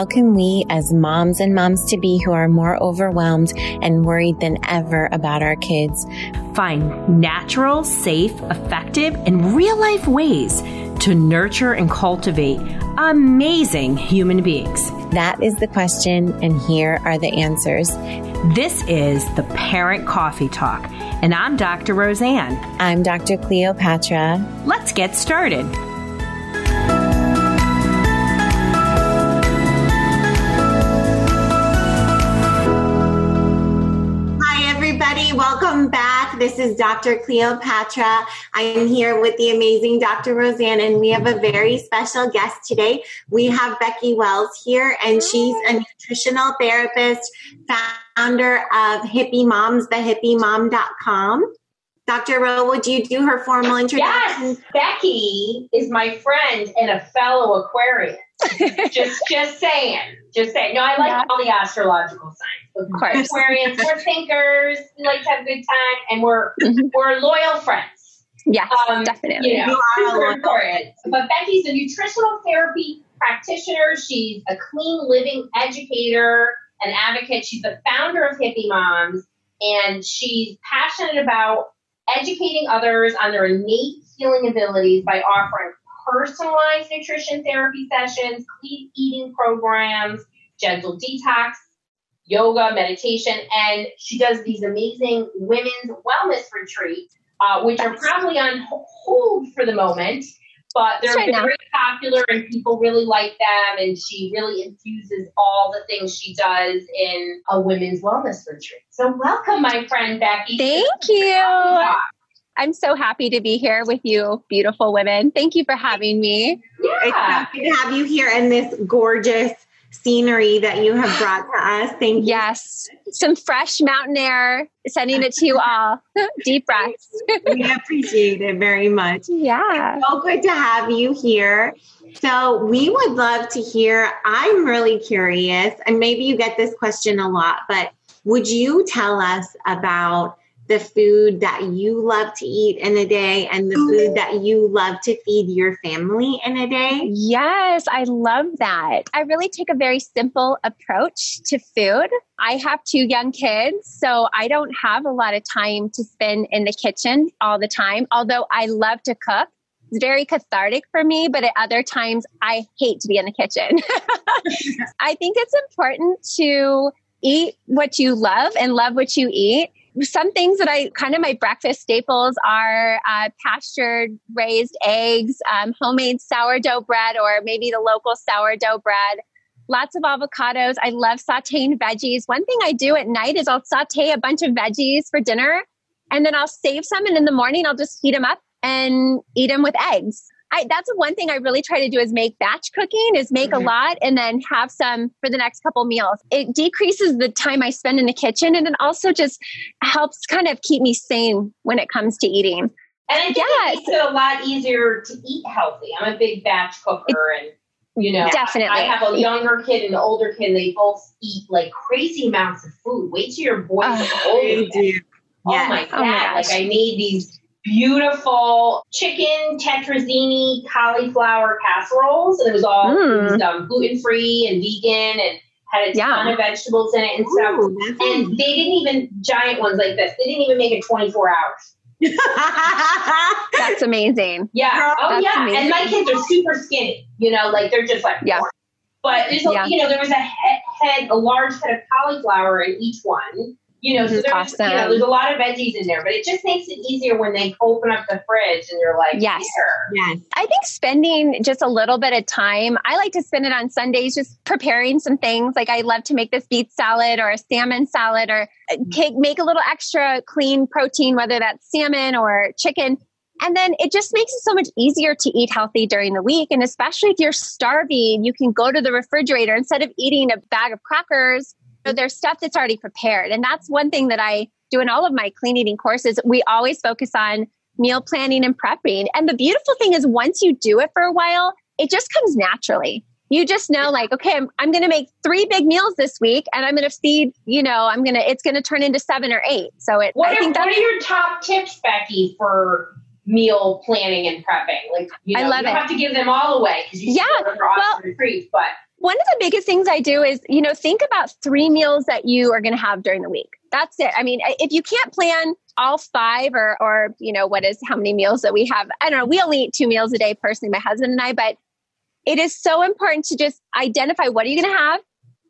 How can we, as moms and moms to be who are more overwhelmed and worried than ever about our kids, find natural, safe, effective, and real life ways to nurture and cultivate amazing human beings? That is the question, and here are the answers. This is the Parent Coffee Talk, and I'm Dr. Roseann. I'm Dr. Cleopatra. Let's get started. This is Dr. Cleopatra. I am here with the amazing Dr. Roseann, and we have a very special guest today. We have Becky Wells here, and she's a nutritional therapist, founder of Hippie Moms, thehippiemom.com. Dr. Rowe, would you do her formal introduction? Yes, Becky is my friend and a fellow Aquarian. Just, just saying, just saying. No, I like yeah. all the astrological signs. Of course. Aquarians, we're thinkers. We like to have a good time, and we're mm-hmm. we're loyal friends. Yes, um, definitely. You know, super important. But Becky's a nutritional therapy practitioner. She's a clean living educator and advocate. She's the founder of Hippie Moms, and she's passionate about educating others on their innate healing abilities by offering personalized nutrition therapy sessions, clean eating programs, gentle detox yoga, meditation, and she does these amazing women's wellness retreats, uh, which are probably on hold for the moment, but they're right very now. popular and people really like them. And she really infuses all the things she does in a women's wellness retreat. So, welcome, my friend Becky. Thank you. I'm so happy to be here with you, beautiful women. Thank you for having me. Yeah. It's happy to have you here in this gorgeous scenery that you have brought to us. Thank you. Yes. Some fresh mountain air, sending it to you all. Deep breaths. we appreciate it very much. Yeah. It's so good to have you here. So, we would love to hear. I'm really curious, and maybe you get this question a lot, but would you tell us about the food that you love to eat in a day and the food mm-hmm. that you love to feed your family in a day? Yes, I love that. I really take a very simple approach to food. I have two young kids, so I don't have a lot of time to spend in the kitchen all the time, although I love to cook it's very cathartic for me, but at other times I hate to be in the kitchen. I think it's important to eat what you love and love what you eat some things that I kind of my breakfast staples are uh, pastured raised eggs, um, homemade sourdough bread, or maybe the local sourdough bread. Lots of avocados. I love sauteing veggies. One thing I do at night is I'll saute a bunch of veggies for dinner and then I'll save some. And in the morning, I'll just heat them up and eat them with eggs. I, that's one thing I really try to do is make batch cooking is make mm-hmm. a lot and then have some for the next couple meals. It decreases the time I spend in the kitchen and it also just helps kind of keep me sane when it comes to eating. And I think yes. it makes it a lot easier to eat healthy. I'm a big batch cooker and you know definitely I, I, have a younger kid and an older kid, they both eat like crazy amounts of food. Wait till your boys uh, are older. Oh yes. my god. Oh my like I made these beautiful chicken tetrazzini cauliflower casseroles, and it was all mm. um, gluten free and vegan and had a ton yeah. of vegetables in it and stuff. Ooh, and they didn't even giant ones like this. They didn't even make it 24 hours. That's amazing. Yeah. Oh That's yeah. Amazing. And my kids are super skinny. You know, like they're just like yeah. But there's a, yeah. you know there was a head, head, a large head of cauliflower in each one, you know, so there's, awesome. you know, there's a lot of veggies in there, but it just makes it easier when they open up the fridge and you're like, yes, Here. yes. I think spending just a little bit of time. I like to spend it on Sundays, just preparing some things. Like I love to make this beet salad or a salmon salad, or uh, make a little extra clean protein, whether that's salmon or chicken. And then it just makes it so much easier to eat healthy during the week. And especially if you're starving, you can go to the refrigerator instead of eating a bag of crackers so there's stuff that's already prepared. And that's one thing that I do in all of my clean eating courses. We always focus on meal planning and prepping. And the beautiful thing is once you do it for a while, it just comes naturally. You just know, like, okay, I'm, I'm going to make three big meals this week, and I'm going to feed. You know, I'm going to. It's going to turn into seven or eight. So it. What, I are, what are your top tips, Becky, for meal planning and prepping? Like, you know, I love you it. have to give them all away because you yeah, well, retreats, but One of the biggest things I do is, you know, think about three meals that you are going to have during the week. That's it. I mean, if you can't plan all five or, or, you know, what is how many meals that we have? I don't know. We only eat two meals a day personally, my husband and I, but it is so important to just identify what are you going to have,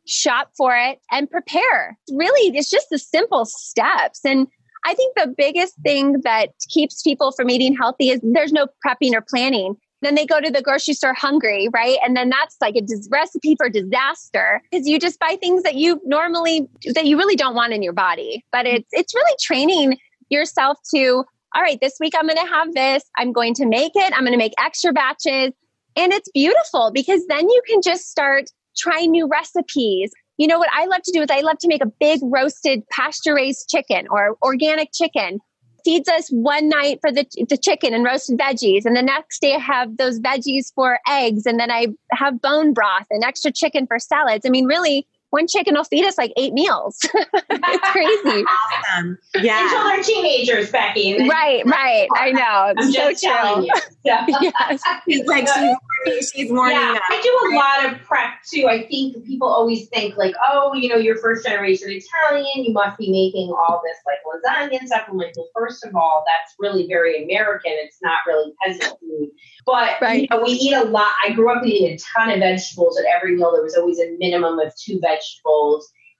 shop for it and prepare. Really, it's just the simple steps. And I think the biggest thing that keeps people from eating healthy is there's no prepping or planning. Then they go to the grocery store hungry, right? And then that's like a dis- recipe for disaster because you just buy things that you normally that you really don't want in your body. But mm-hmm. it's it's really training yourself to all right, this week I'm going to have this. I'm going to make it. I'm going to make extra batches. And it's beautiful because then you can just start trying new recipes. You know what I love to do is I love to make a big roasted pasture raised chicken or organic chicken. Feeds us one night for the, the chicken and roasted veggies. And the next day I have those veggies for eggs. And then I have bone broth and extra chicken for salads. I mean, really, one chicken will feed us like eight meals. it's crazy. Awesome. Yeah. Until they're teenagers, Becky. Right, right. I know. I'm so just telling true. you. Yeah. yes. She's like, she's warning, she's warning Yeah, us. I do a lot of prep too. I think people always think like, oh, you know, you're first generation Italian, you must be making all this like lasagna and stuff. I'm like, well, first of all, that's really very American. It's not really peasant food. But Right. you know, we eat a lot. I grew up eating a ton of vegetables. At every meal, there was always a minimum of two vegetables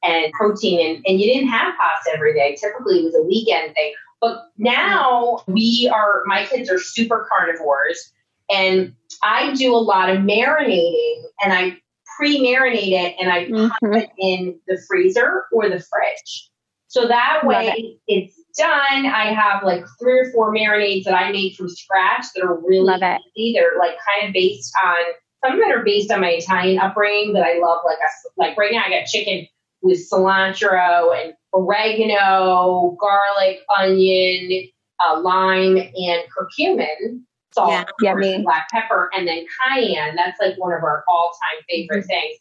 and protein, and, and you didn't have pasta every day. Typically, it was a weekend thing. But now we are, my kids are super carnivores, and I do a lot of marinating, and I pre-marinate it, and I pop Mhm. it in the freezer or the fridge. So that way it's done. I have like three or four marinades that I made from scratch that are really it. easy. They're like kind of based on some of them are based on my Italian upbringing that I love. Like a, like right now I got chicken with cilantro and oregano, garlic, onion, uh, lime, and curcumin. Salt, Yeah. of course, Yummy. black pepper, and then cayenne. That's like one of our all-time favorite things.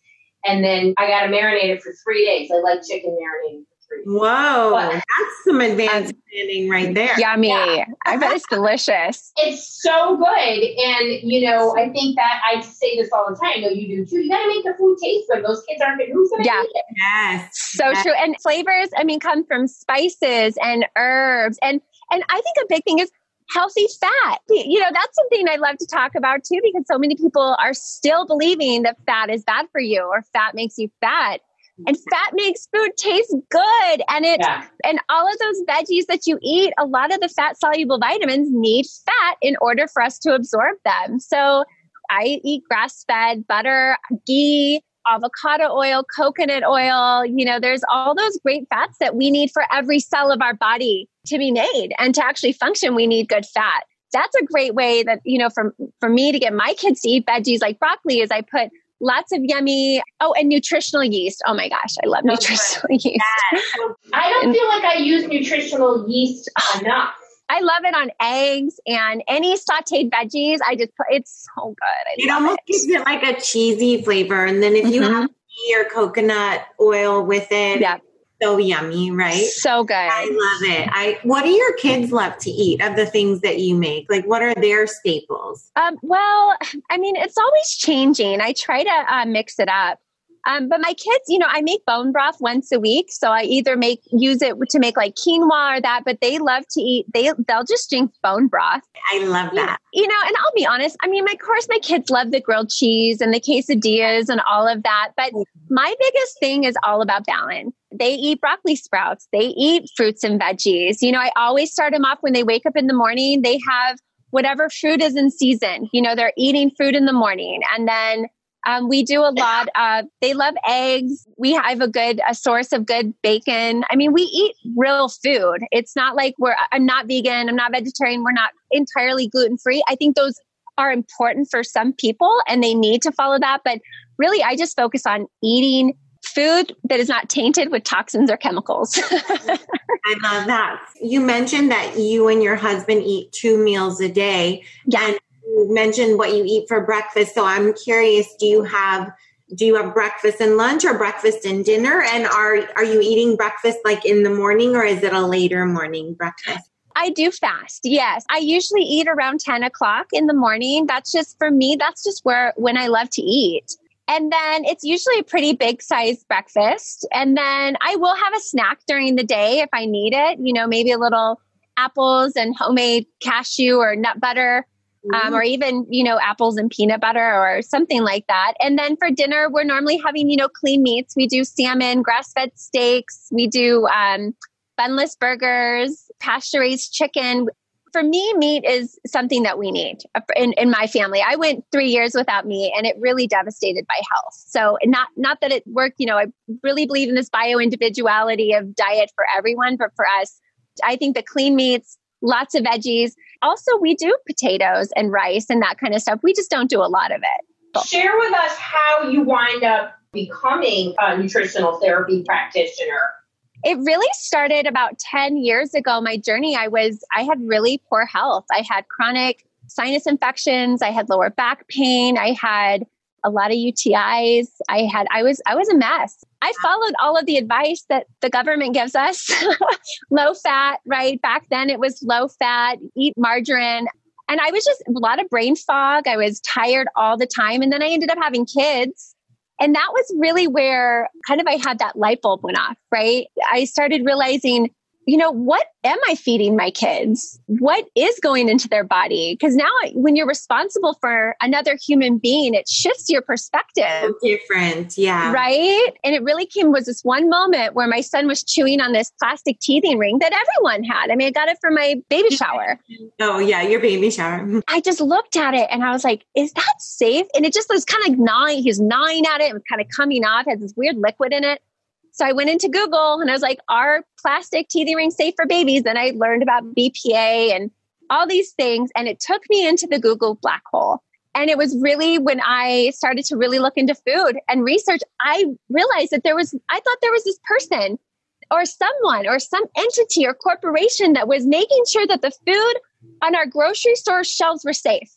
And then I got to marinate it for three days. I like chicken marinating for three days. Whoa, But- that's some advanced planning right there. Yummy. Yeah. I bet it's delicious. It's so good. And, you know, I think that I say this all the time. I know you do too. You got to make the food taste good. Those kids aren't going to Yeah. eat it? Yes. So Yes. true. And flavors, I mean, come from spices and herbs. And and I think a big thing is healthy fat. You know, that's something I love to talk about too, because so many people are still believing that fat is bad for you or fat makes you fat. And fat makes food taste good. And it Yeah. and all of those veggies that you eat, a lot of the fat soluble vitamins need fat in order for us to absorb them. So I eat grass fed butter, ghee, avocado oil, coconut oil. You know, there's all those great fats that we need for every cell of our body to be made and to actually function. We need good fat. That's a great way that, you know, from, for me to get my kids to eat veggies like broccoli is I put lots of yummy, oh, and nutritional yeast. Oh my gosh, I love nutritional yeast. I don't feel like I use nutritional yeast enough. I love it on eggs and any sauteed veggies. I just put it's so good. I It almost it. gives it like a cheesy flavor. And then if you Mhm. have ghee or coconut oil with it, Yeah. So yummy, right? So good. I love it. I what do your kids love to eat of the things that you make? Like what are their staples? Um, well, I mean, it's always changing. I try to uh, mix it up. Um, but my kids, you know, I make bone broth once a week, so I either make use it to make like quinoa or that. But they love to eat. They they'll just drink bone broth. I love that. You know, and I'll be honest. I mean, my, of course, my kids love the grilled cheese and the quesadillas and all of that. But my biggest thing is all about balance. They eat broccoli sprouts. They eat fruits and veggies. You know, I always start them off when they wake up in the morning. They have whatever fruit is in season. You know, they're eating fruit in the morning. And then um, we do a lot of, they love eggs. We have a good, a source of good bacon. I mean, we eat real food. It's not like we're, I'm not vegan, I'm not vegetarian, we're not entirely gluten free. I think those are important for some people and they need to follow that. But really, I just focus on eating food that is not tainted with toxins or chemicals. I love that. You mentioned that you and your husband eat two meals a day. Yeah. And mentioned what you eat for breakfast. So I'm curious, do you have do you have breakfast and lunch or breakfast and dinner? And are are you eating breakfast like in the morning or is it a later morning breakfast? I do fast. Yes. I usually eat around 10 o'clock in the morning. That's just for me, that's just where when I love to eat. And then it's usually a pretty big size breakfast. And then I will have a snack during the day if I need it, you know, maybe a little apples and homemade cashew or nut butter. Um, or even you know apples and peanut butter or something like that and then for dinner we're normally having you know clean meats we do salmon grass-fed steaks we do um, bunless burgers pasture raised chicken for me, meat is something that we need in, in my family. I went three years without meat and it really devastated my health. So not, not that it worked, you know, I really believe in this bio individuality of diet for everyone, but for us, I think the clean meats, lots of veggies. Also, we do potatoes and rice and that kind of stuff. We just don't do a lot of it. Share with us how you wind up becoming a nutritional therapy practitioner it really started about 10 years ago. My journey, I was, I had really poor health. I had chronic sinus infections. I had lower back pain. I had a lot of UTIs. I had, I was, I was a mess. I followed all of the advice that the government gives us. low fat, right? Back then it was low fat, eat margarine. And I was just a lot of brain fog. I was tired all the time. And then I ended up having kids and that was really where kind of I had that light bulb went off, right? I started realizing you know, what am I feeding my kids? What is going into their body? Because now, when you're responsible for another human being, it shifts your perspective. Different, yeah. Right. And it really came was this one moment where my son was chewing on this plastic teething ring that everyone had. I mean, I got it for my baby shower. Oh, yeah, your baby shower. I just looked at it and I was like, is that safe? And it just was kind of gnawing. He was gnawing at it and kind of coming off, had this weird liquid in it. So I went into Google and I was like, are plastic teething rings safe for babies? And I learned about BPA and all these things. And it took me into the Google black hole. And it was really when I started to really look into food and research, I realized that there was, I thought there was this person or someone or some entity or corporation that was making sure that the food on our grocery store shelves were safe.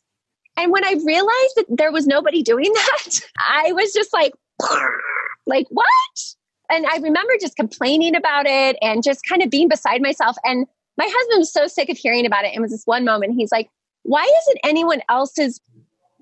And when I realized that there was nobody doing that, I was just like, like what? And I remember just complaining about it and just kind of being beside myself. And my husband was so sick of hearing about it. It was this one moment. He's like, why isn't anyone else's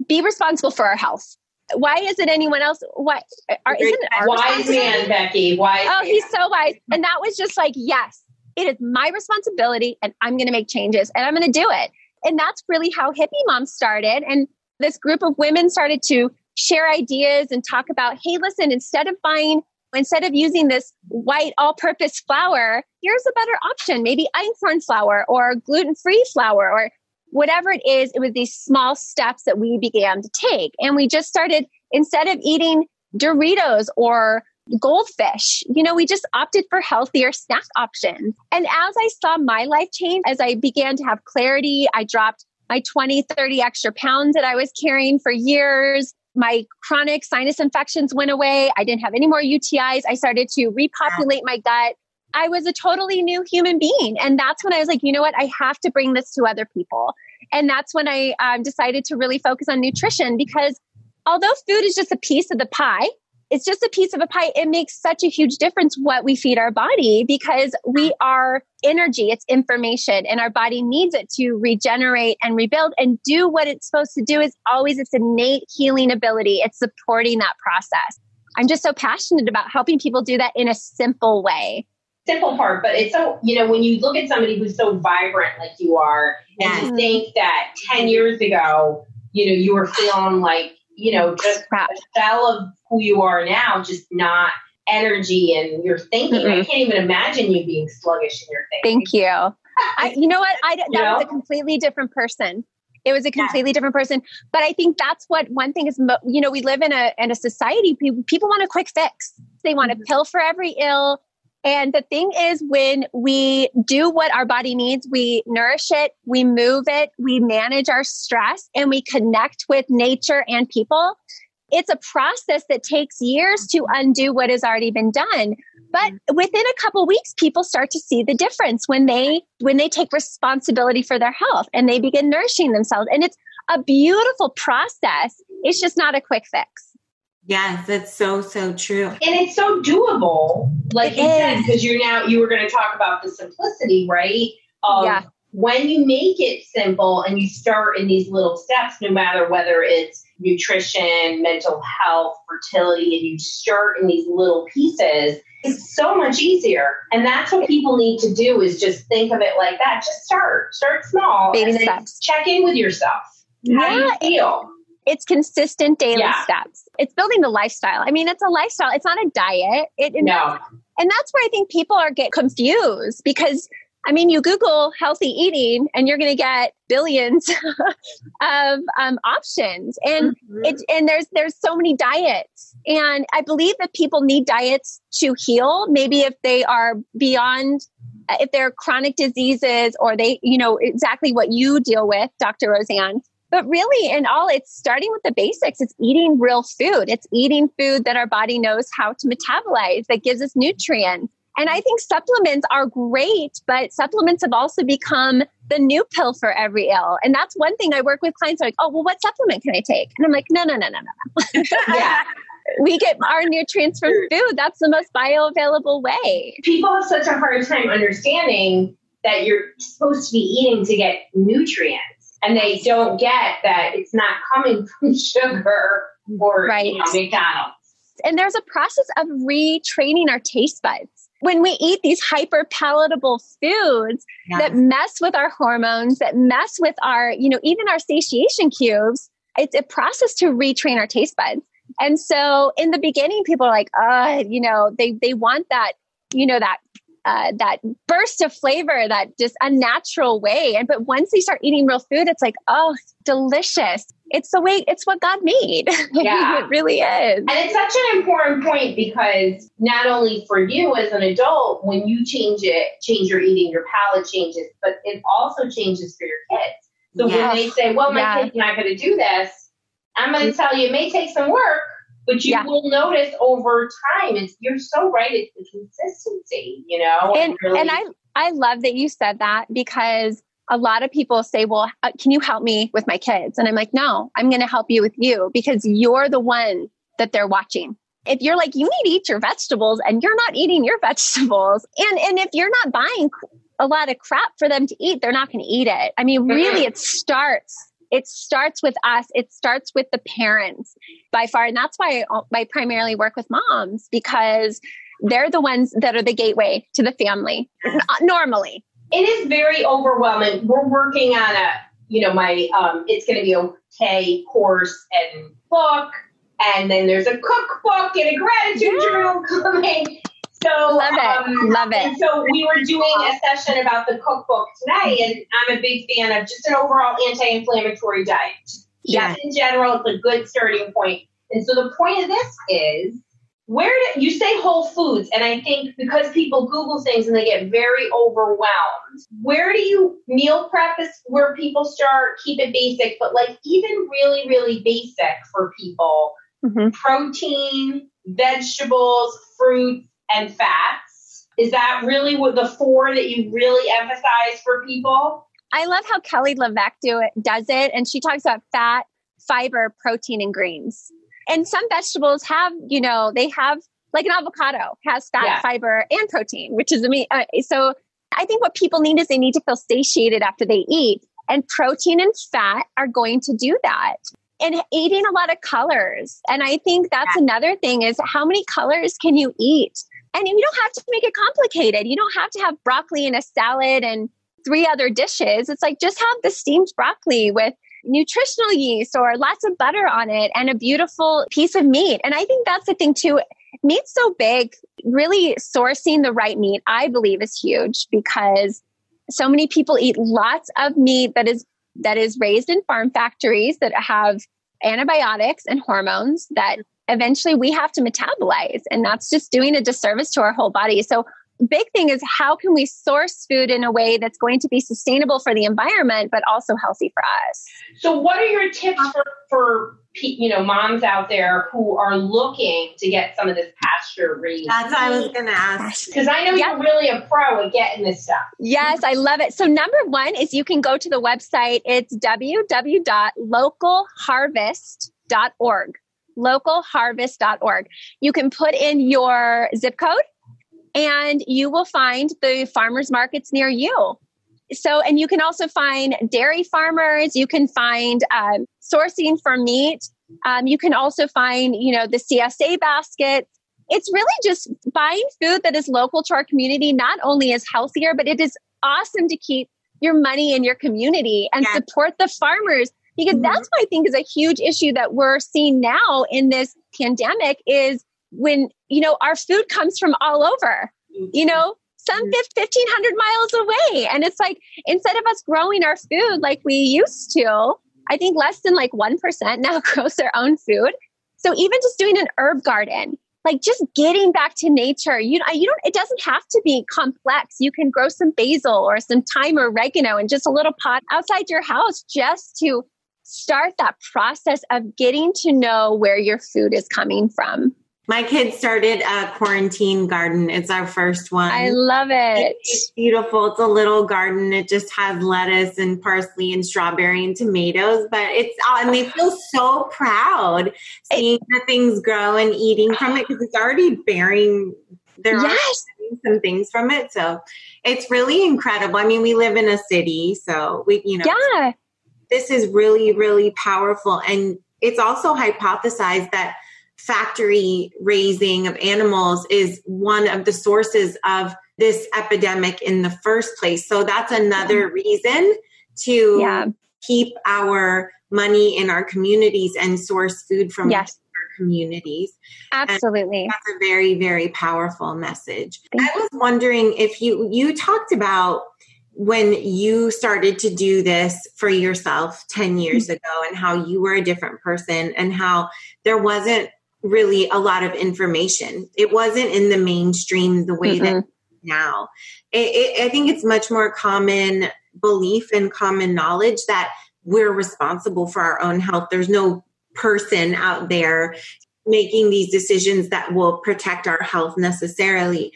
be responsible for our health? Why isn't anyone else? Why are, isn't it our wise man, Becky? Why? Oh, he's so wise. And that was just like, yes, it is my responsibility, and I'm going to make changes, and I'm going to do it. And that's really how Hippie Mom started. And this group of women started to share ideas and talk about, hey, listen, instead of buying instead of using this white all purpose flour, here's a better option. Maybe einkorn flour or gluten free flour or whatever it is. It was these small steps that we began to take. And we just started, instead of eating Doritos or goldfish, you know, we just opted for healthier snack options. And as I saw my life change, as I began to have clarity, I dropped my 20, 30 extra pounds that I was carrying for years my chronic sinus infections went away. I didn't have any more UTIs. I started to repopulate my gut. I was a totally new human being. And that's when I was like, you know what? I have to bring this to other people. And that's when I um, decided to really focus on nutrition because although food is just a piece of the pie, it's just a piece of a pie. It makes such a huge difference what we feed our body because we are energy, it's information, and our body needs it to regenerate and rebuild and do what it's supposed to do is always its innate healing ability. It's supporting that process. I'm just so passionate about helping people do that in a simple way. Simple part, but it's so, you know, when you look at somebody who's so vibrant like you are, and you think that 10 years ago, you know, you were feeling like you know, just Crap. a shell of who you are now, just not energy and your thinking. Mm-hmm. I can't even imagine you being sluggish in your thinking. Thank you. I, you know what? I, that you know? was a completely different person. It was a completely yeah. different person. But I think that's what one thing is, you know, we live in a, in a society, people, people want a quick fix. They want mm-hmm. a pill for every ill. And the thing is, when we do what our body needs, we nourish it, we move it, we manage our stress, and we connect with nature and people. It's a process that takes years to undo what has already been done. But within a couple weeks, people start to see the difference when they when they take responsibility for their health and they begin nourishing themselves. And it's a beautiful process. It's just not a quick fix. Yes, that's so so true. And it's so doable, like it you is. said, because you're now you were going to talk about the simplicity, right? Of, yeah. when you make it simple and you start in these little steps, no matter whether it's nutrition, mental health, fertility, and you start in these little pieces, it's so much easier. And that's what people need to do is just think of it like that. Just start. Start small. Baby steps. Check in with yourself. How do you feel? It's consistent daily Yeah. steps. It's building the lifestyle. I mean, it's a lifestyle. It's not a diet. It, and, No. and that's where I think people are get confused because I mean, you Google healthy eating and you're going to get billions of um, options. And Mhm. it, and there's there's so many diets and i believe that people need diets to heal maybe if they are beyond if they're chronic diseases or they you know exactly what you deal with dr roseann but really in all it's starting with the basics it's eating real food it's eating food that our body knows how to metabolize that gives us nutrients and i think supplements are great but supplements have also become the new pill for every ill. And that's one thing I work with clients are like, oh, well, what supplement can I take? And I'm like, no, no, no, no, no. Yeah. we get our nutrients from food. That's the most bioavailable way. People have such a hard time understanding that you're supposed to be eating to get nutrients. And they don't get that it's not coming from sugar or Right. you know, McDonald's. And there's a process of retraining our taste buds. When we eat these hyper palatable foods Yeah. that mess with our hormones, that mess with our, you know, even our satiation cues, it's a process to retrain our taste buds. And so in the beginning, people are like, uh, you know, they they want that, you know, that uh, that burst of flavor, that just unnatural way. And but once they start eating real food, it's like, oh, delicious. It's the way it's what God made. Yeah. it really is. And it's such an important point because not only for you as an adult, when you change it, change your eating, your palate changes, but it also changes for your kids. So Yeah. when they say, well, my Yeah. kid's not going to do this, I'm going to tell you, it may take some work, but you Yeah. will notice over time. It's, you're so right. It's the consistency, you know? and really- and I I love that you said that because a lot of people say, "Well, uh, can you help me with my kids?" And I'm like, "No, I'm going to help you with you because you're the one that they're watching." If you're like, "You need to eat your vegetables," and you're not eating your vegetables, and and if you're not buying a lot of crap for them to eat, they're not going to eat it. I mean, really, it starts. It starts with us. It starts with the parents by far, and that's why I, primarily work with moms because they're the ones that are the gateway to the family normally it is very overwhelming. We're working on a, you know, my um, it's going to be okay course and book, and then there's a cookbook and a gratitude journal coming. So Love it. um, Love it. So we were doing a session about the cookbook tonight, and I'm a big fan of just an overall anti-inflammatory diet. Just Yeah. in general, it's a good starting point. And so the point of this is where do you say whole foods and i think because people google things and they get very overwhelmed where do you meal prep is where people start keep it basic but like even really really basic for people Mhm. protein vegetables fruits and fats is that really what the four that you really emphasize for people? I love how Kelly LeVeque do it, does it and she talks about fat fiber protein and greens. And some vegetables have you know they have like an avocado has fat Yeah. fiber and protein which is amazing uh, so i think what people need is they need to feel satiated after they eat and protein and fat are going to do that. And eating a lot of colors and i think that's another thing is how many colors can you eat and you don't have to make it complicated you don't have to have broccoli in a salad and three other dishes it's like just have the steamed broccoli with nutritional yeast or lots of butter on it and a beautiful piece of meat. And I think that's the thing too. Meat's so big, really sourcing the right meat, I believe is huge because so many people eat lots of meat that is that is raised in farm factories that have antibiotics and hormones that eventually we have to metabolize and that's just doing a disservice to our whole body. So big thing is how can we source food in a way that's going to be sustainable for the environment but also healthy for us So, what are your tips for, for you know moms out there who are looking to get some of this pasture raised? That's what I was going to ask. Because I know Yeah. you're really a pro at getting this stuff. yes i love it so number one is you can go to the website it's www.localharvest.org localharvest.org you can put in your zip code and you will find the farmers markets near you so, and you can also find dairy farmers. You can find um, sourcing for meat. Um, you can also find, you know, the CSA baskets. It's really just buying food that is local to our community. Not only is healthier, but it is awesome to keep your money in your community and yeah. support the farmers because mm-hmm. that's what I think is a huge issue that we're seeing now in this pandemic is when, you know, our food comes from all over, mm-hmm. you know, some 1500 miles away. And it's like, instead of us growing our food like we used to, I think less than like 1% now grows their own food. So even just doing an herb garden, like just getting back to nature, you know, you don't, it doesn't have to be complex. You can grow some basil or some thyme or oregano in just a little pot outside your house just to start that process of getting to know where your food is coming from. My kids started a quarantine garden. It's our first one. I love it. It's beautiful. It's a little garden. It just has lettuce and parsley and strawberry and tomatoes, but it's uh, and they feel so proud seeing the things grow and eating from it because it's already bearing their yes. some things from it. So it's really incredible. I mean, we live in a city, so we, you know, yeah, this is really, really powerful. And it's also hypothesized that factory raising of animals is one of the sources of this epidemic in the first place. So that's another reason to yeah. keep our money in our communities and source food from yes. our communities. Absolutely. And that's a very, very powerful message. Thank I was wondering if you you talked about when you started to do this for yourself 10 years mm-hmm. ago and how you were a different person and how there wasn't really a lot of information. It wasn't in the mainstream the way mm that now. It, it, I think it's much more common belief and common knowledge that we're responsible for our own health. There's no person out there making these decisions that will protect our health necessarily.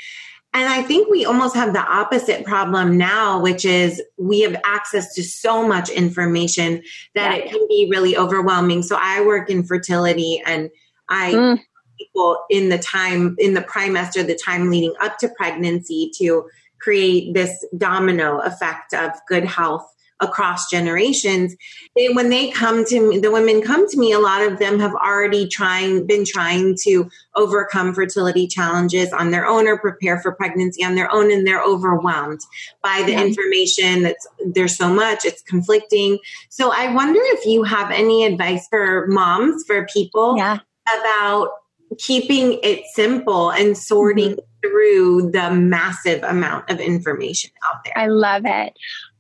And I think we almost have the opposite problem now, which is we have access to so much information that yeah. it can be really overwhelming. So I work in fertility and I mm. people in the time in the trimester, the time leading up to pregnancy to create this domino effect of good health across generations. They, when they come to me, the women come to me, a lot of them have already trying, been trying to overcome fertility challenges on their own or prepare for pregnancy on their own, and they're overwhelmed by the yeah. information that's there's so much, it's conflicting. So I wonder if you have any advice for moms, for people yeah about keeping it simple and sorting mm-hmm. through the massive amount of information out there. I love it.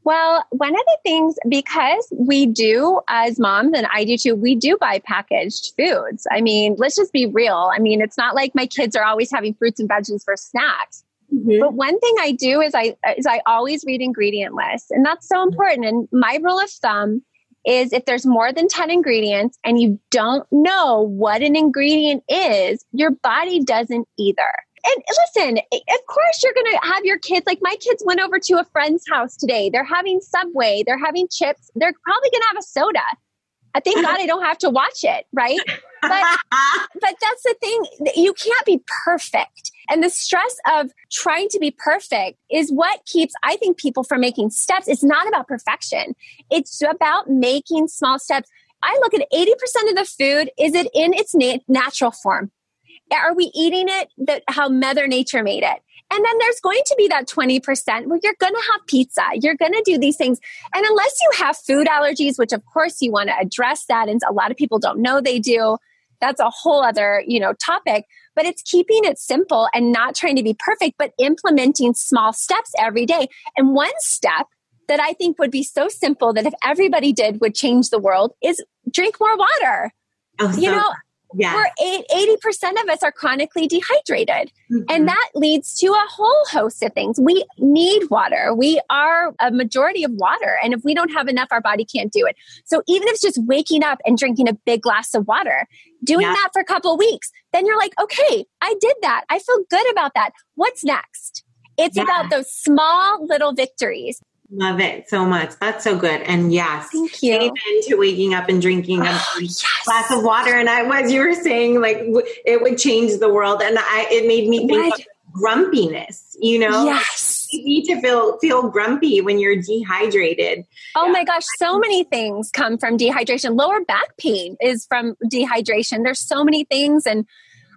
Well, one of the things, because we do as moms, and I do too, we do buy packaged foods. I mean, let's just be real. I mean, it's not like my kids are always having fruits and veggies for snacks. Mm-hmm. But one thing I do is I is I always read ingredient lists, and that's so important. And my rule of thumb is if there's more than 10 ingredients and you don't know what an ingredient is, your body doesn't either. And listen, of course you're going to have your kids. Like my kids went over to a friend's house today. They're having Subway, they're having chips, they're probably going to have a soda. I thank God I don't have to watch it, right? But but that's the thing. You can't be perfect. And the stress of trying to be perfect is what keeps, I think, people from making steps. It's not about perfection. It's about making small steps. I look at 80% of the food, is it in its na- natural form? Are we eating it that how Mother Nature made it? And then there's going to be that 20% where you're going to have pizza. You're going to do these things. And unless you have food allergies, which of course you want to address that. And a lot of people don't know they do. That's a whole other, you know, topic, but it's keeping it simple and not trying to be perfect, but implementing small steps every day. And one step that I think would be so simple that if everybody did would change the world is drink more water. Oh, you so, know, yeah. we're 80% of us are chronically dehydrated. Mm-hmm. And that leads to a whole host of things. We need water. We are a majority of water. And if we don't have enough, our body can't do it. So even if it's just waking up and drinking a big glass of water, doing yeah. that for a couple weeks, then you're like, okay, I did that. I feel good about that. What's next? It's yeah. about those small little victories. Love it so much. That's so good. And yes, thank you. Amen to waking up and drinking a oh, yes. glass of water. And I was, you were saying, like it would change the world, and I it made me think what? of grumpiness. You know, yes, you need to feel feel grumpy when you're dehydrated. Oh yeah. my gosh, so many things come from dehydration. Lower back pain is from dehydration. There's so many things and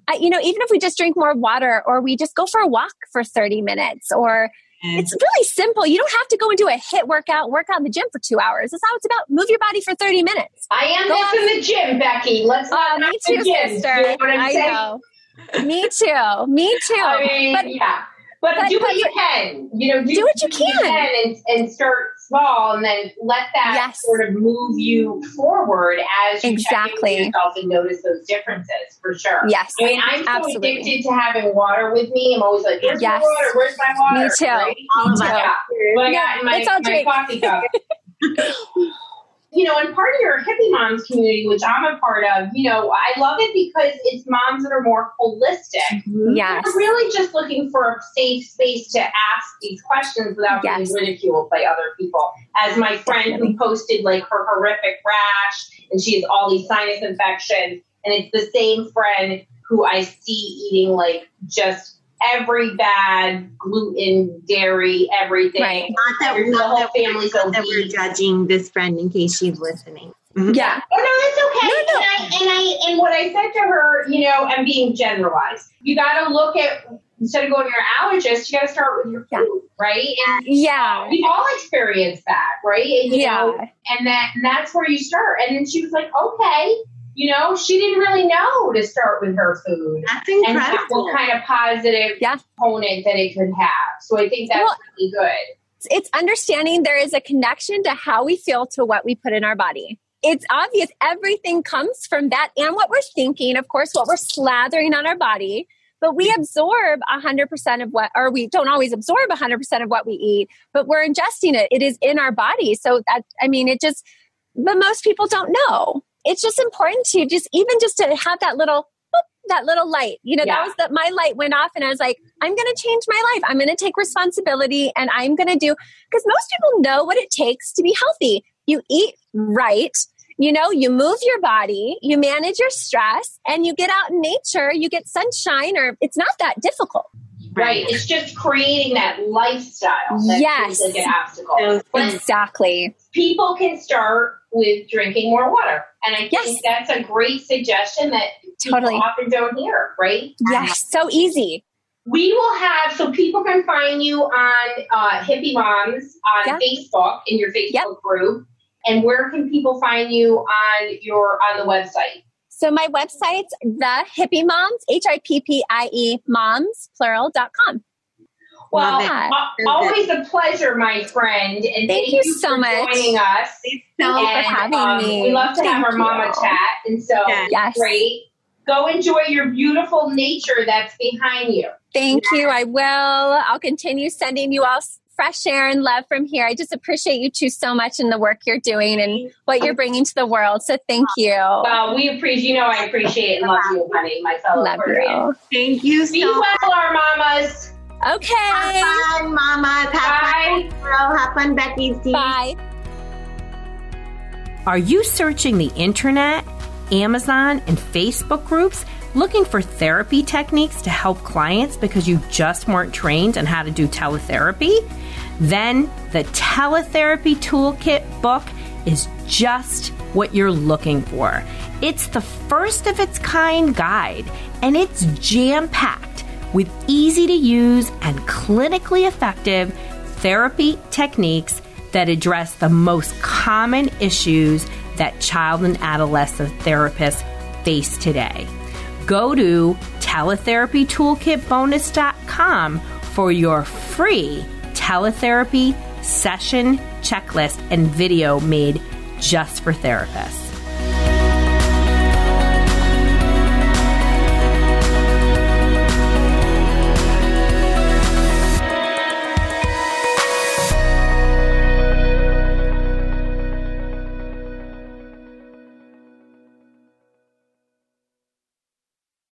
I, you know, even if we just drink more water or we just go for a walk for 30 minutes or it's really simple. You don't have to go and do a HIIT workout, work out in the gym for two hours. That's how it's about. Move your body for 30 minutes. I am missing the gym, Becky. Let's uh, me too, sister. You know I know. me too. Me too. I mean, but, yeah. But, but do what you can. You know, do, do what you can, you can and, and start small and then let that yes. sort of move you forward as you exactly. check yourself and notice those differences for sure. Yes. I mean, I'm so absolutely. addicted to having water with me. I'm always like, where's yes. my water? Where's my water? Me too. Right? Me oh too. Yeah. What I got in my, my coffee cup. you know, and part of your hippie moms community, which I'm a part of, you know, I love it because it's moms that are more holistic. Mm-hmm. Yes. They're really just looking for a safe space to ask these questions without yes. being ridiculed by other people. As my friend who posted like her horrific rash and she has all these sinus infections, and it's the same friend who I see eating like just every bad gluten, dairy, everything. Right. Not that, not the whole that, family's not that we're judging this friend in case she's listening. Mm-hmm. Yeah. Oh no, that's okay. No, no. And I and I and what I said to her, you know, I'm being generalized. You got to look at instead of going to your allergist, you got to start with your food, yeah. right? And yeah, we all experience that, right? And, yeah. Know, and that and that's where you start. And then she was like, okay you know, she didn't really know to start with her food. That's incredible. And what kind of positive yeah. component that it could have. So I think that's well, really good. It's understanding there is a connection to how we feel to what we put in our body. It's obvious everything comes from that and what we're thinking, of course, what we're slathering on our body. But we absorb 100% of what, or we don't always absorb 100% of what we eat, but we're ingesting it. It is in our body. So that, I mean, it just, but most people don't know it's just important to just even just to have that little that little light. You know, yeah. that was that my light went off and I was like, I'm going to change my life. I'm going to take responsibility and I'm going to do because most people know what it takes to be healthy. You eat right. You know, you move your body, you manage your stress, and you get out in nature, you get sunshine, or it's not that difficult. Right. It's just creating that lifestyle. That yes. Like an obstacle. exactly. People can start with drinking more water. And I think yes. that's a great suggestion that totally often don't hear, right? Yes, so easy. We will have so people can find you on uh, Hippie Moms on yep. Facebook in your Facebook yep. group. And where can people find you on your on the website? So my website's the Hippie Moms, H I P P I E moms, plural, dot com. Well, always a pleasure, my friend. And thank, thank you, you, so much for joining us. Thank you for having um, me. We love to thank have our you. mama chat, and so yes. great. Go enjoy your beautiful nature that's behind you. Thank yeah. you. I will. I'll continue sending you all fresh air and love from here. I just appreciate you two so much in the work you're doing and what you're bringing to the world. So thank you. Well, we appreciate, you know, I appreciate and love you, honey, my fellow love you. Thank you so Be well, our mamas. Okay. Have fun, Mama. Have Bye. fun, Have fun, Becky. Bye. Are you searching the internet, Amazon, and Facebook groups looking for therapy techniques to help clients because you just weren't trained on how to do teletherapy? Then the Teletherapy Toolkit book is just what you're looking for. It's the first of its kind guide, and it's jam packed with easy to use and clinically effective therapy techniques that address the most common issues that child and adolescent therapists face today. Go to teletherapytoolkitbonus.com for your free teletherapy session checklist and video made just for therapists.